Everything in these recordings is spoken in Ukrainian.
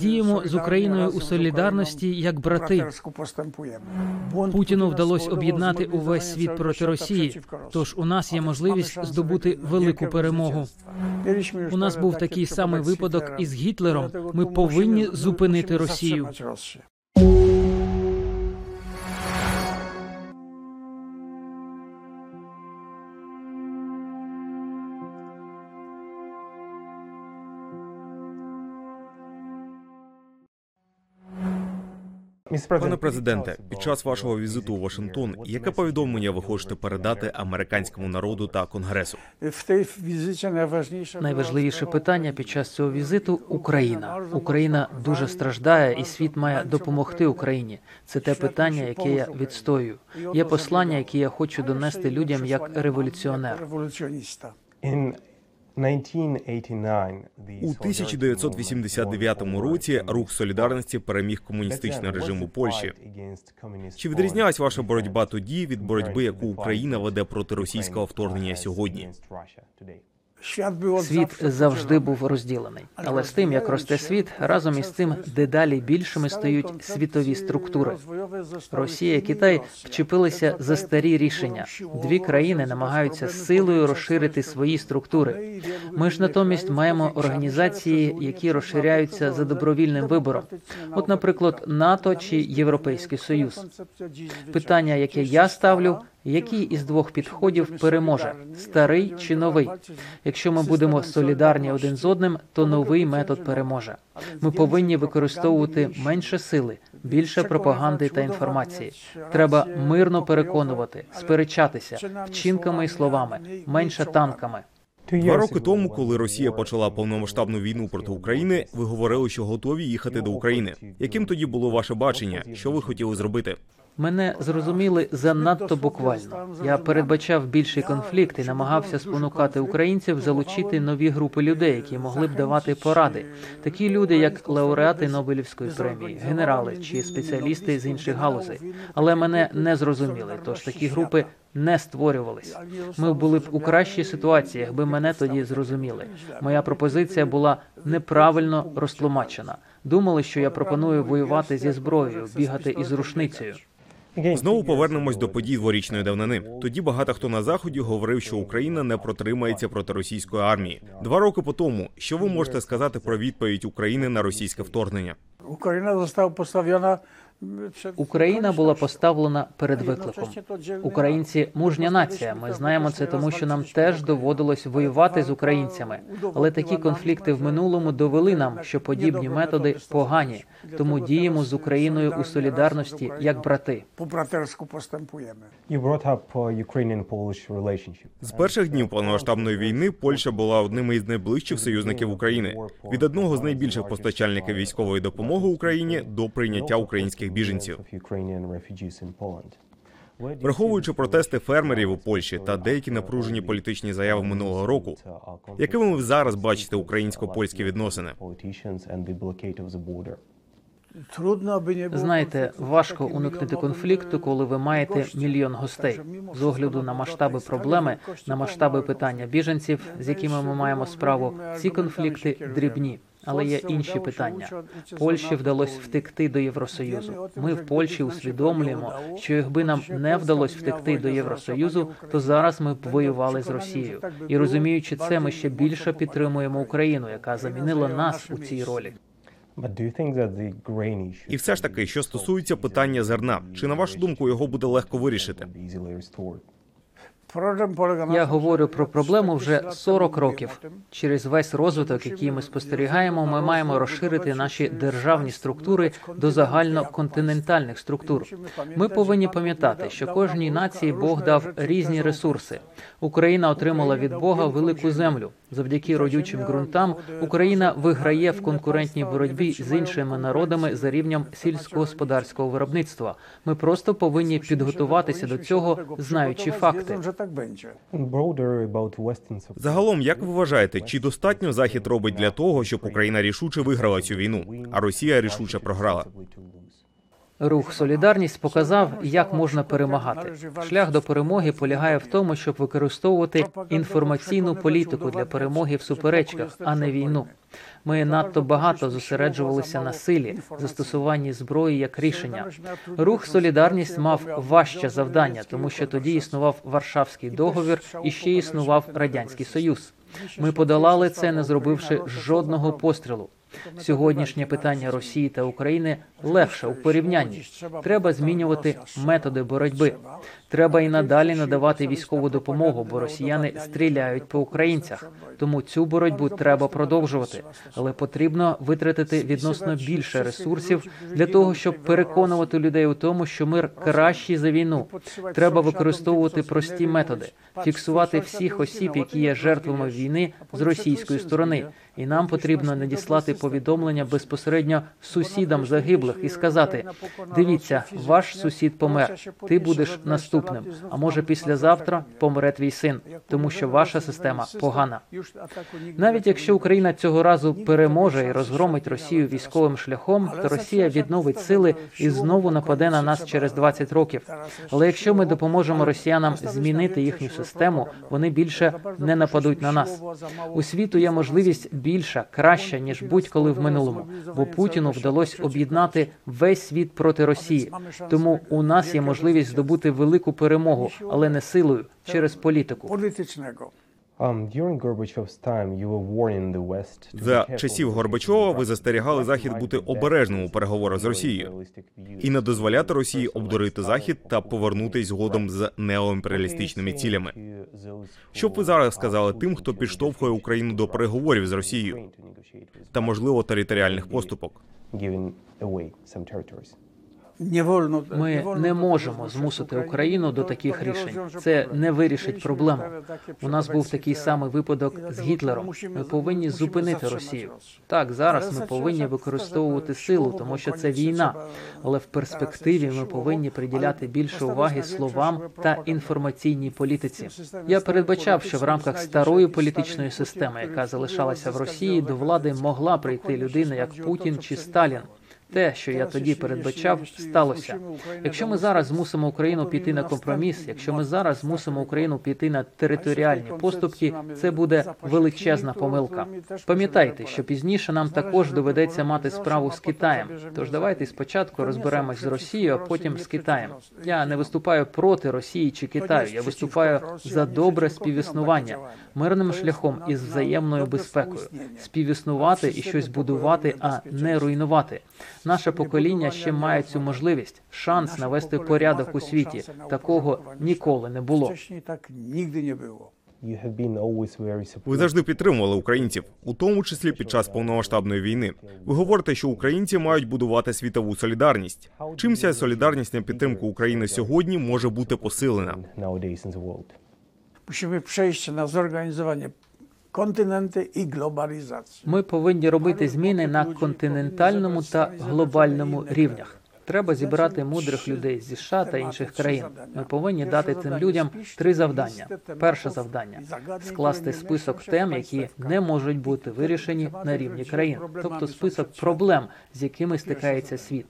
Діємо з Україною у солідарності як брати. Путіну вдалося об'єднати увесь світ проти Росії. Тож у нас є можливість здобути велику перемогу. У нас був такий самий випадок із Гітлером. Ми повинні зупинити Росію. Пане президенте, під час вашого візиту у Вашингтон, яке повідомлення ви хочете передати американському народу та конгресу? Найважливіше питання під час цього візиту Україна. Україна дуже страждає, і світ має допомогти Україні. Це те питання, яке я відстоюю. Є послання, яке я хочу донести людям як революціонер. У 1989 році рух солідарності переміг комуністичний режим у Польщі. Чи відрізнялась ваша боротьба тоді від боротьби, яку Україна веде проти російського вторгнення сьогодні? Світ завжди був розділений, але з тим, як росте світ, разом із цим дедалі більшими стають світові структури. Росія і Китай вчепилися за старі рішення. Дві країни намагаються силою розширити свої структури. Ми ж натомість маємо організації, які розширяються за добровільним вибором. От, наприклад, НАТО чи Європейський Союз. Питання, яке я ставлю. Який із двох підходів переможе старий чи новий? Якщо ми будемо солідарні один з одним, то новий метод переможе. Ми повинні використовувати менше сили, більше пропаганди та інформації. Треба мирно переконувати, сперечатися вчинками і словами, менше танками. Два роки тому, коли Росія почала повномасштабну війну проти України, ви говорили, що готові їхати до України. Яким тоді було ваше бачення? Що ви хотіли зробити? Мене зрозуміли занадто буквально. Я передбачав більший конфлікт і намагався спонукати українців залучити нові групи людей, які могли б давати поради. Такі люди, як лауреати Нобелівської премії, генерали чи спеціалісти з інших галузей. Але мене не зрозуміли. Тож такі групи не створювались. Ми були б у кращій ситуації, якби мене тоді зрозуміли. Моя пропозиція була неправильно розтлумачена. Думали, що я пропоную воювати зі зброєю, бігати із рушницею. Знову повернемось до подій дворічної давнини. Тоді багато хто на заході говорив, що Україна не протримається проти російської армії. Два роки по тому, що ви можете сказати про відповідь України на російське вторгнення? Україна застав postawiona Україна була поставлена перед викликом. Українці мужня нація. Ми знаємо це, тому що нам теж доводилось воювати з українцями. Але такі конфлікти в минулому довели нам, що подібні методи погані. Тому діємо з Україною у солідарності як брати. You brought up uh. З перших днів повномасштабної війни Польща була одним із найближчих союзників України від одного з найбільших постачальників військової допомоги Україні до прийняття українських біженців. Враховуючи протести фермерів у Польщі та деякі напружені політичні заяви минулого року, якими ви зараз бачите відносини? by nie było Знаєте, важко уникнути конфлікту, коли ви маєте мільйон гостей. З огляду на масштаби проблеми, на масштаби питання біженців, з якими ми маємо справу, ці конфлікти дрібні. Але є інші питання. Польщі вдалося втекти до Євросоюзу. Ми в Польщі усвідомлюємо, що якби нам не вдалося втекти до Євросоюзу, то зараз ми б воювали з Росією. І розуміючи це, ми ще більше підтримуємо Україну, яка замінила нас у цій ролі. І все ж таки, що стосується питання зерна, чи на вашу думку його буде легко вирішити? Я говорю про проблему вже lat 40 років. Через весь розвиток, який ми спостерігаємо, ми маємо розширити наші державні структури до загальноконтинентальних структур. Ми повинні пам'ятати, що кожній нації Бог дав різні ресурси. Україна отримала від Бога велику землю. Завдяки родючим ґрунтам Україна виграє в конкурентній боротьбі з іншими народами за рівнем сільськогосподарського виробництва. Ми просто повинні підготуватися до цього, знаючи факти. Tak będzie. Загалом, як ви вважаєте, чи достатньо захід робить для того, щоб Україна рішуче виграла цю війну, а Росія рішуче програла? Рух Солідарність показав, як можна перемагати. Шлях до перемоги полягає в тому, щоб використовувати інформаційну політику для перемоги в суперечках, а не війну. Ми надто багато зосереджувалися на силі, застосуванні зброї як рішення. Рух Солідарність мав важче завдання, тому що тоді існував Варшавський договір і ще існував радянський союз. Ми подолали це, не зробивши жодного пострілу. Сьогоднішнє питання Росії та України легше у порівнянні. Треба змінювати методи боротьби. Треба і надалі надавати військову допомогу, бо росіяни стріляють по українцях. Тому цю боротьбу треба продовжувати, але потрібно витратити відносно більше ресурсів для того, щоб переконувати людей у тому, що мир кращий за війну. Треба використовувати прості методи, фіксувати всіх осіб, які є жертвами війни з російської сторони. І нам потрібно надіслати повідомлення безпосередньо сусідам загиблих і сказати: дивіться, ваш сусід помер. Ти будеш наступним. А може, післязавтра помре твій син, тому що ваша система погана. Навіть якщо Україна цього разу переможе і розгромить Росію військовим шляхом, то Росія відновить сили і знову нападе на нас через 20 років. Але якщо ми допоможемо росіянам змінити їхню систему, вони більше не нападуть на нас. У світу є можливість більша, краща ніж будь-коли в минулому, бо Путіну вдалося об'єднати весь світ проти Росії. Тому у нас є можливість здобути велику перемогу, але не силою через політику. Um, За часів Горбачова ви застерігали Захід бути обережним у переговорах з Росією і не дозволяти Росії обдурити Захід та повернутись згодом з неоімперіалістичними цілями. Що б ви зараз сказали тим, хто підштовхує Україну до переговорів з Росією та можливо територіальних поступок? Ми не можемо змусити Україну до таких рішень. Це не вирішить проблему. У нас був такий самий випадок з Гітлером. Ми повинні зупинити Росію. Так, зараз ми повинні використовувати силу, тому що це війна. Але в перспективі ми повинні приділяти більше уваги словам та інформаційній політиці. Я передбачав, що в рамках старої політичної системи, яка залишалася в Росії, до влади могла прийти людина як Путін чи Сталін. Те, що я тоді передбачав, сталося. Якщо ми зараз змусимо Україну піти на компроміс, якщо ми зараз змусимо Україну піти на територіальні поступки, це буде величезна помилка. Пам'ятайте, що пізніше нам також доведеться мати справу з Китаєм. Тож давайте спочатку розберемось з Росією, а потім з Китаєм. Я не виступаю проти Росії чи Китаю. Я виступаю за добре співіснування, мирним шляхом і з взаємною безпекою. Співіснувати і щось будувати, а не руйнувати. Наше покоління ще має цю можливість, шанс навести порядок у світі. Такого ніколи не було. Have been always very Ви завжди підтримували українців, у тому числі під час повномасштабної війни. Ви говорите, що українці мають будувати світову солідарність. Чим ця солідарність на підтримку України сьогодні може бути посилена? nowadays in the world. Musimy і globalizację. Ми повинні робити зміни на континентальному та глобальному рівнях. Треба зібрати мудрих людей зі США та інших країн. Ми повинні дати цим людям три завдання. Перше завдання скласти список тем, які не можуть бути вирішені на рівні країн, тобто список проблем, з якими стикається світ.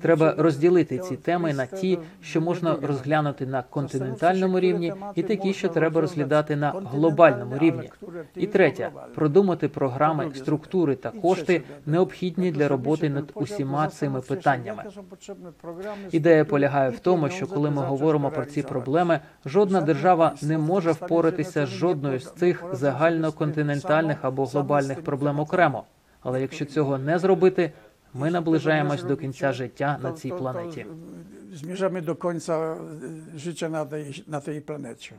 Треба розділити ці теми на ті, що можна розглянути на континентальному рівні, і такі, що треба розглядати на глобальному рівні. І третє продумати програми, структури та кошти, необхідні для роботи над усіма цими питаннями. Ідея полягає в тому, що коли ми говоримо про ці проблеми, жодна держава не може впоратися з жодною з цих загальноконтинентальних або глобальних проблем окремо. Але якщо цього не зробити, ми наближаємось до кінця життя на цій планеті. E, życia na tej, na tej planecie.